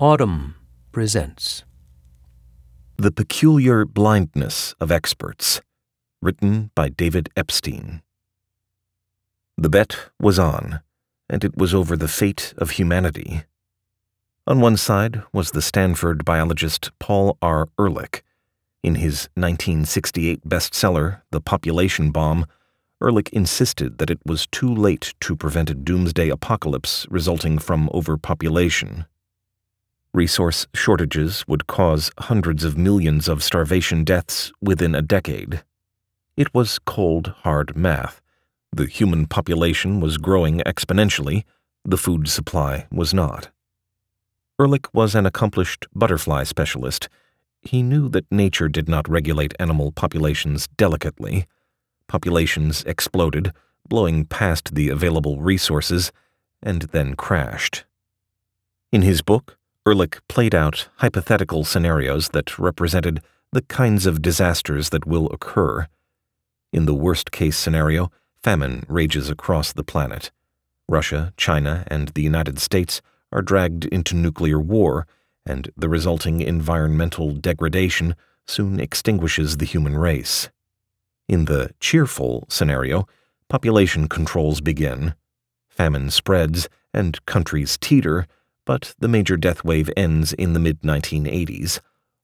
Audm presents The Peculiar Blindness of Experts, written by David Epstein. The bet was on, and it was over the fate of humanity. On one side was the Stanford biologist Paul R. Ehrlich. In his 1968 bestseller, The Population Bomb, Ehrlich insisted that it was too late to prevent a doomsday apocalypse resulting from overpopulation. Resource shortages would cause hundreds of millions of starvation deaths within a decade. It was cold, hard math. The human population was growing exponentially, the food supply was not. Ehrlich was an accomplished butterfly specialist. He knew that nature did not regulate animal populations delicately. Populations exploded, blowing past the available resources, and then crashed. In his book, Ehrlich played out hypothetical scenarios that represented the kinds of disasters that will occur. In the worst case scenario, famine rages across the planet. Russia, China, and the United States are dragged into nuclear war, and the resulting environmental degradation soon extinguishes the human race. In the cheerful scenario, population controls begin. Famine spreads, and countries teeter, but the major death wave ends in the mid 1980s.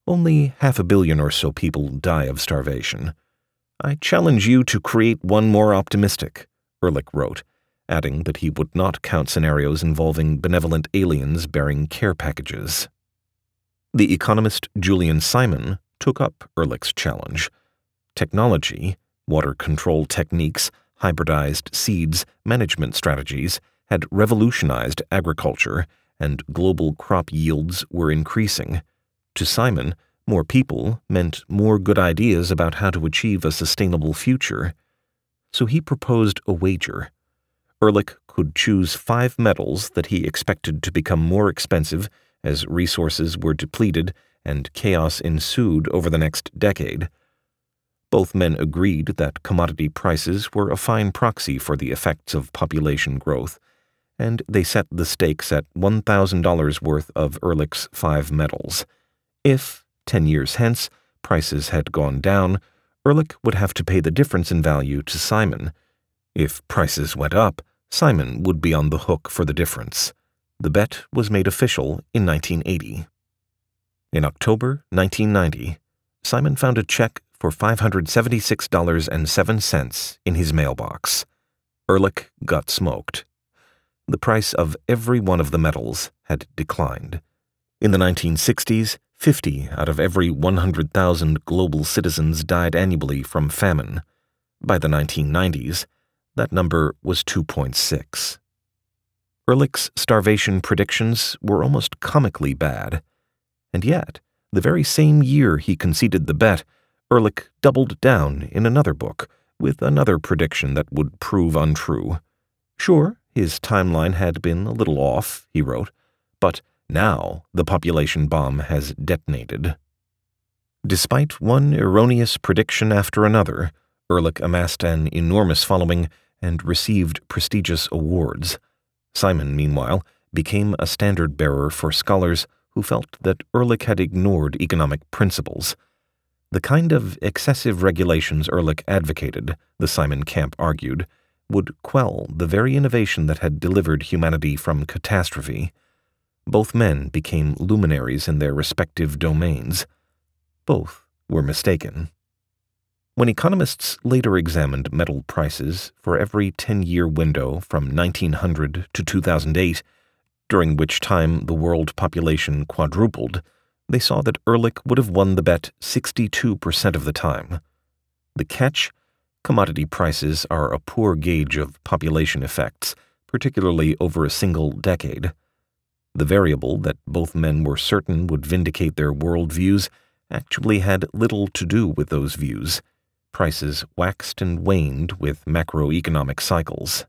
Only half a billion or so people die of starvation. I challenge you to create one more optimistic, Ehrlich wrote adding that he would not count scenarios involving benevolent aliens bearing care packages. The economist Julian Simon took up Ehrlich's challenge. Technology, water control techniques, hybridized seeds, management strategies had revolutionized agriculture, and global crop yields were increasing. To Simon, more people meant more good ideas about how to achieve a sustainable future. So he proposed a wager Ehrlich could choose five metals that he expected to become more expensive as resources were depleted and chaos ensued over the next decade. Both men agreed that commodity prices were a fine proxy for the effects of population growth, and they set the stakes at $1,000 worth of Ehrlich's five metals. If, ten years hence, prices had gone down, Ehrlich would have to pay the difference in value to Simon. If prices went up, Simon would be on the hook for the difference. The bet was made official in 1980. In October 1990, Simon found a check for $576.07 in his mailbox. Ehrlich got smoked. The price of every one of the metals had declined. In the 1960s, 50 out of every 100,000 global citizens died annually from famine. By the 1990s, that number was 2.6. Ehrlich's starvation predictions were almost comically bad. And yet, the very same year he conceded the bet, Ehrlich doubled down in another book with another prediction that would prove untrue. Sure, his timeline had been a little off, he wrote, but now the population bomb has detonated. Despite one erroneous prediction after another, Ehrlich amassed an enormous following and received prestigious awards. Simon, meanwhile, became a standard bearer for scholars who felt that Ehrlich had ignored economic principles. The kind of excessive regulations Ehrlich advocated, the Simon camp argued, would quell the very innovation that had delivered humanity from catastrophe. Both men became luminaries in their respective domains. Both were mistaken. When economists later examined metal prices for every 10 year window from 1900 to 2008, during which time the world population quadrupled, they saw that Ehrlich would have won the bet 62% of the time. The catch? Commodity prices are a poor gauge of population effects, particularly over a single decade. The variable that both men were certain would vindicate their worldviews actually had little to do with those views prices waxed and waned with macroeconomic cycles.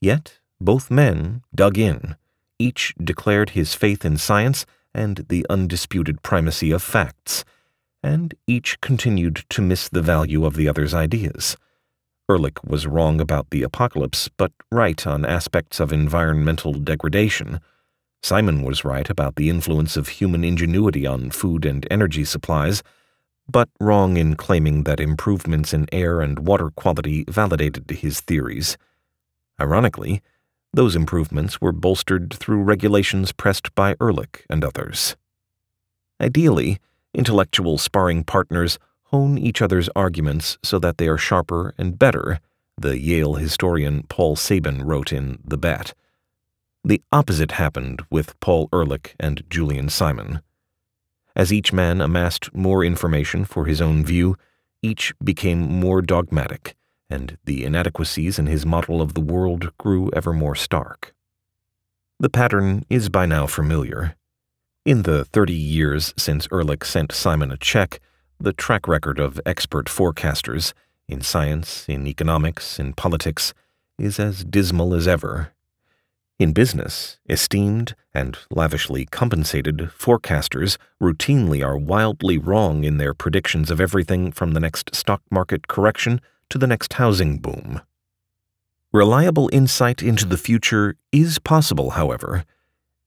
Yet both men dug in, each declared his faith in science and the undisputed primacy of facts, and each continued to miss the value of the other's ideas. Ehrlich was wrong about the apocalypse, but right on aspects of environmental degradation. Simon was right about the influence of human ingenuity on food and energy supplies, but wrong in claiming that improvements in air and water quality validated his theories. Ironically, those improvements were bolstered through regulations pressed by Ehrlich and others. Ideally, intellectual sparring partners hone each other's arguments so that they are sharper and better, the Yale historian Paul Sabin wrote in The Bet. The opposite happened with Paul Ehrlich and Julian Simon. As each man amassed more information for his own view, each became more dogmatic, and the inadequacies in his model of the world grew ever more stark. The pattern is by now familiar. In the 30 years since Ehrlich sent Simon a check, the track record of expert forecasters, in science, in economics, in politics, is as dismal as ever. In business, esteemed and lavishly compensated forecasters routinely are wildly wrong in their predictions of everything from the next stock market correction to the next housing boom. Reliable insight into the future is possible, however.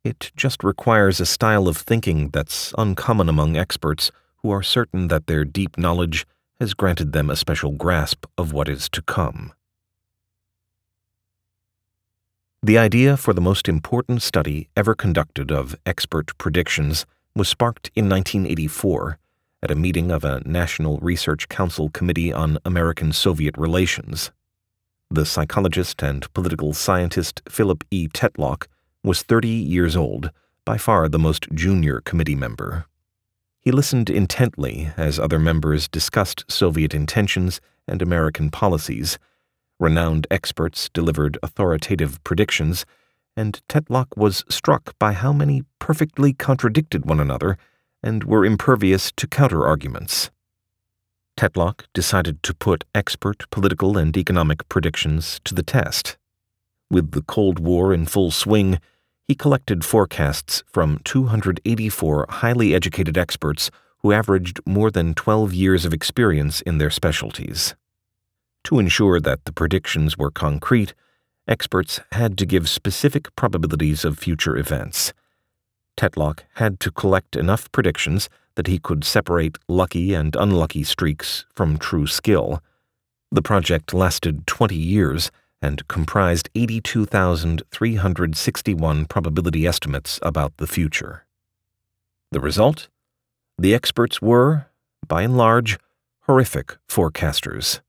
It just requires a style of thinking that's uncommon among experts who are certain that their deep knowledge has granted them a special grasp of what is to come. The idea for the most important study ever conducted of expert predictions was sparked in 1984 at a meeting of a National Research Council Committee on American Soviet Relations. The psychologist and political scientist Philip E. Tetlock was 30 years old, by far the most junior committee member. He listened intently as other members discussed Soviet intentions and American policies Renowned experts delivered authoritative predictions, and Tetlock was struck by how many perfectly contradicted one another and were impervious to counterarguments. Tetlock decided to put expert political and economic predictions to the test. With the Cold War in full swing, he collected forecasts from 284 highly educated experts who averaged more than 12 years of experience in their specialties. To ensure that the predictions were concrete, experts had to give specific probabilities of future events. Tetlock had to collect enough predictions that he could separate lucky and unlucky streaks from true skill. The project lasted 20 years and comprised 82,361 probability estimates about the future. The result? The experts were, by and large, horrific forecasters.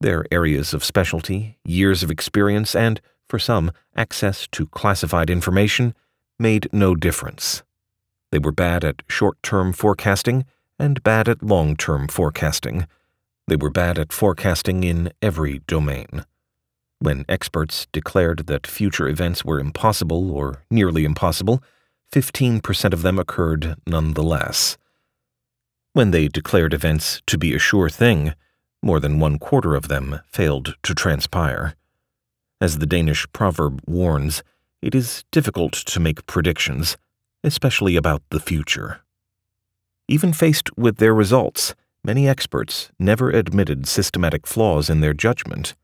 Their areas of specialty, years of experience, and, for some, access to classified information made no difference. They were bad at short term forecasting and bad at long term forecasting. They were bad at forecasting in every domain. When experts declared that future events were impossible or nearly impossible, 15% of them occurred nonetheless. When they declared events to be a sure thing, more than one quarter of them failed to transpire. As the Danish proverb warns, it is difficult to make predictions, especially about the future. Even faced with their results, many experts never admitted systematic flaws in their judgment.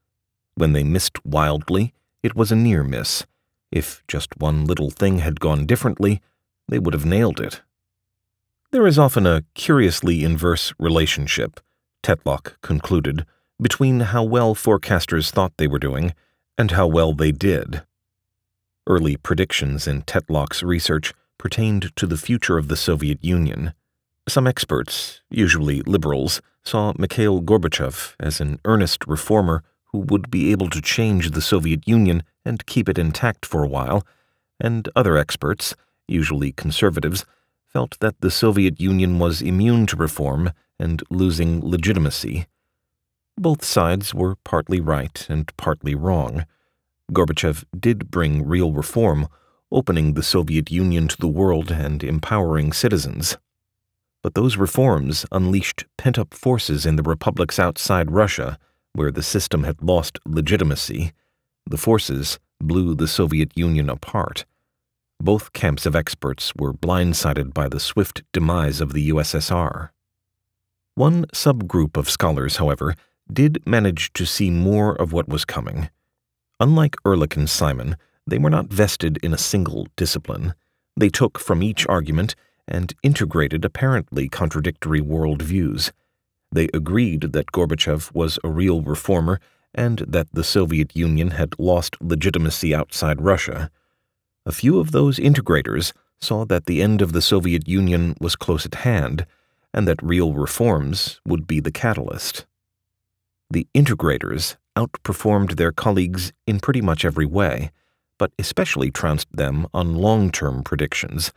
When they missed wildly, it was a near miss. If just one little thing had gone differently, they would have nailed it. There is often a curiously inverse relationship Tetlock concluded, between how well forecasters thought they were doing and how well they did. Early predictions in Tetlock's research pertained to the future of the Soviet Union. Some experts, usually liberals, saw Mikhail Gorbachev as an earnest reformer who would be able to change the Soviet Union and keep it intact for a while, and other experts, usually conservatives, felt that the Soviet Union was immune to reform and losing legitimacy. Both sides were partly right and partly wrong. Gorbachev did bring real reform, opening the Soviet Union to the world and empowering citizens. But those reforms unleashed pent up forces in the republics outside Russia, where the system had lost legitimacy. The forces blew the Soviet Union apart. Both camps of experts were blindsided by the swift demise of the USSR. One subgroup of scholars, however, did manage to see more of what was coming. Unlike Ehrlich and Simon, they were not vested in a single discipline. They took from each argument and integrated apparently contradictory worldviews. They agreed that Gorbachev was a real reformer and that the Soviet Union had lost legitimacy outside Russia. A few of those integrators saw that the end of the Soviet Union was close at hand and that real reforms would be the catalyst. The integrators outperformed their colleagues in pretty much every way, but especially trounced them on long term predictions.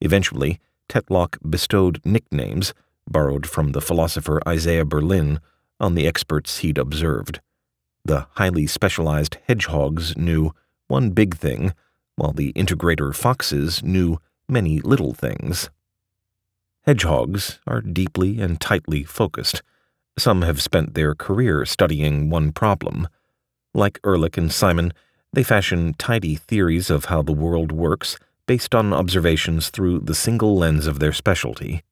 Eventually, Tetlock bestowed nicknames, borrowed from the philosopher Isaiah Berlin, on the experts he'd observed. The highly specialized hedgehogs knew one big thing, while the integrator foxes knew many little things. Hedgehogs are deeply and tightly focused. Some have spent their career studying one problem. Like Ehrlich and Simon, they fashion tidy theories of how the world works based on observations through the single lens of their specialty.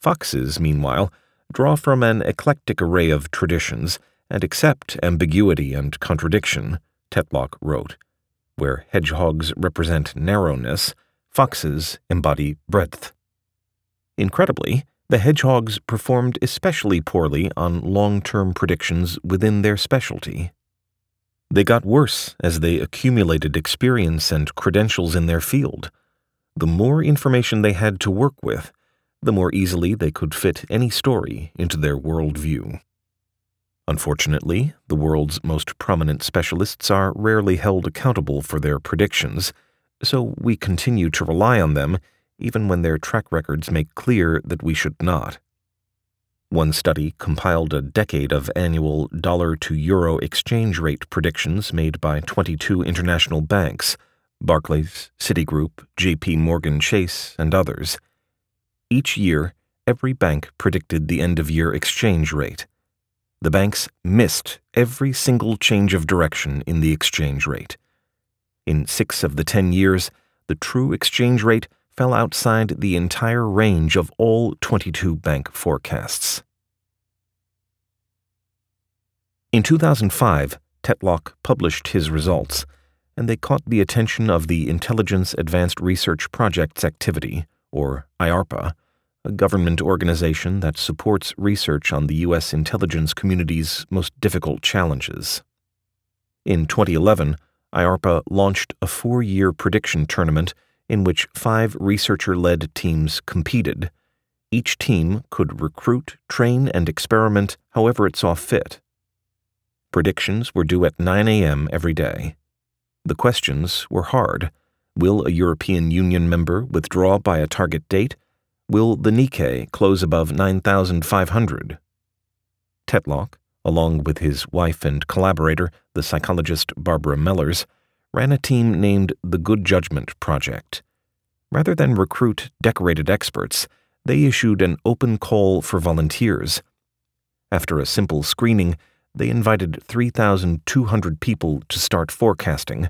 Foxes, meanwhile, draw from an eclectic array of traditions and accept ambiguity and contradiction, Tetlock wrote. Where hedgehogs represent narrowness, foxes embody breadth. Incredibly, the hedgehogs performed especially poorly on long term predictions within their specialty. They got worse as they accumulated experience and credentials in their field. The more information they had to work with, the more easily they could fit any story into their worldview. Unfortunately, the world's most prominent specialists are rarely held accountable for their predictions, so we continue to rely on them even when their track records make clear that we should not. One study compiled a decade of annual dollar to euro exchange rate predictions made by 22 international banks Barclays, Citigroup, JP Morgan Chase, and others. Each year, every bank predicted the end of year exchange rate. The banks missed every single change of direction in the exchange rate. In six of the ten years, the true exchange rate fell outside the entire range of all 22 bank forecasts. In 2005, Tetlock published his results, and they caught the attention of the Intelligence Advanced Research Projects Activity, or IARPA, a government organization that supports research on the U.S. intelligence community's most difficult challenges. In 2011, IARPA launched a four year prediction tournament in which five researcher led teams competed. Each team could recruit, train, and experiment however it saw fit. Predictions were due at 9 a.m. every day. The questions were hard. Will a European Union member withdraw by a target date? Will the Nikkei close above 9,500? Tetlock, along with his wife and collaborator, the psychologist Barbara Mellers, ran a team named the Good Judgment Project. Rather than recruit decorated experts, they issued an open call for volunteers. After a simple screening, they invited 3,200 people to start forecasting.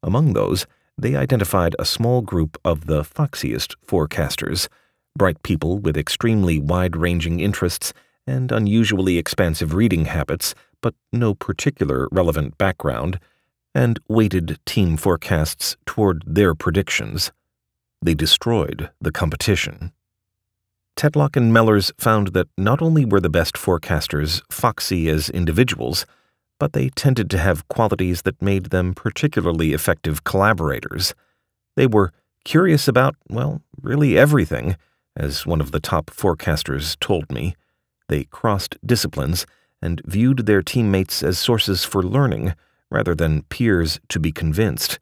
Among those, they identified a small group of the foxiest forecasters, bright people with extremely wide ranging interests and unusually expansive reading habits, but no particular relevant background and weighted team forecasts toward their predictions. They destroyed the competition. Tetlock and Mellers found that not only were the best forecasters foxy as individuals, but they tended to have qualities that made them particularly effective collaborators. They were curious about, well, really everything, as one of the top forecasters told me. They crossed disciplines and viewed their teammates as sources for learning rather than peers to be convinced.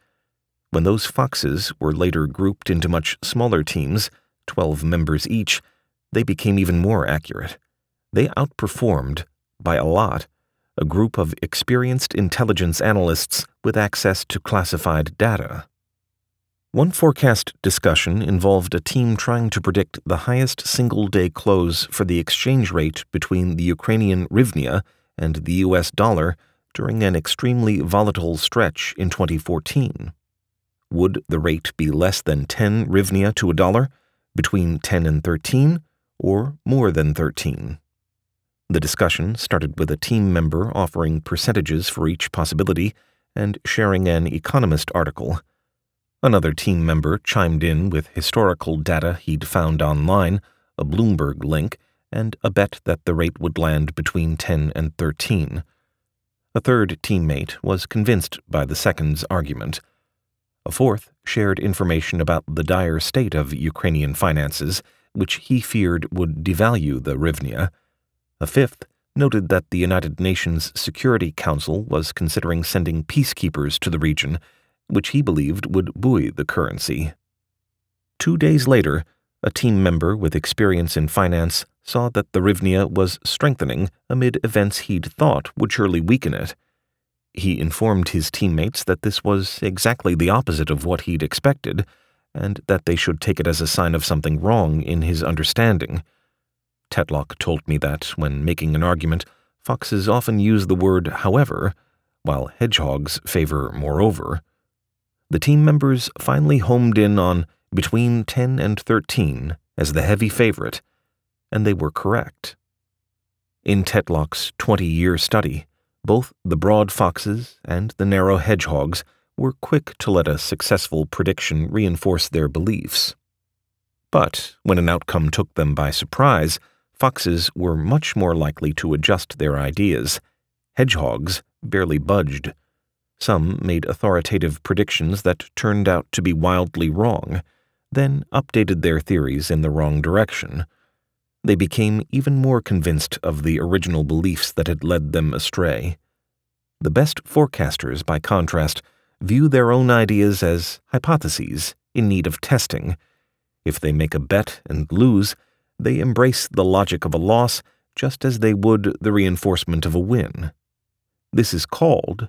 When those foxes were later grouped into much smaller teams, 12 members each, they became even more accurate. They outperformed, by a lot, a group of experienced intelligence analysts with access to classified data. One forecast discussion involved a team trying to predict the highest single day close for the exchange rate between the Ukrainian hryvnia and the US dollar during an extremely volatile stretch in 2014. Would the rate be less than 10 hryvnia to a dollar, between 10 and 13, or more than 13? The discussion started with a team member offering percentages for each possibility and sharing an Economist article. Another team member chimed in with historical data he'd found online, a Bloomberg link, and a bet that the rate would land between 10 and 13. A third teammate was convinced by the second's argument. A fourth shared information about the dire state of Ukrainian finances, which he feared would devalue the hryvnia. A fifth noted that the United Nations Security Council was considering sending peacekeepers to the region, which he believed would buoy the currency. Two days later, a team member with experience in finance saw that the hryvnia was strengthening amid events he'd thought would surely weaken it. He informed his teammates that this was exactly the opposite of what he'd expected, and that they should take it as a sign of something wrong in his understanding. Tetlock told me that, when making an argument, foxes often use the word however, while hedgehogs favor moreover. The team members finally homed in on between 10 and 13 as the heavy favorite, and they were correct. In Tetlock's 20 year study, both the broad foxes and the narrow hedgehogs were quick to let a successful prediction reinforce their beliefs. But when an outcome took them by surprise, foxes were much more likely to adjust their ideas. Hedgehogs barely budged. Some made authoritative predictions that turned out to be wildly wrong, then updated their theories in the wrong direction. They became even more convinced of the original beliefs that had led them astray. The best forecasters, by contrast, view their own ideas as hypotheses in need of testing. If they make a bet and lose, they embrace the logic of a loss just as they would the reinforcement of a win. This is called,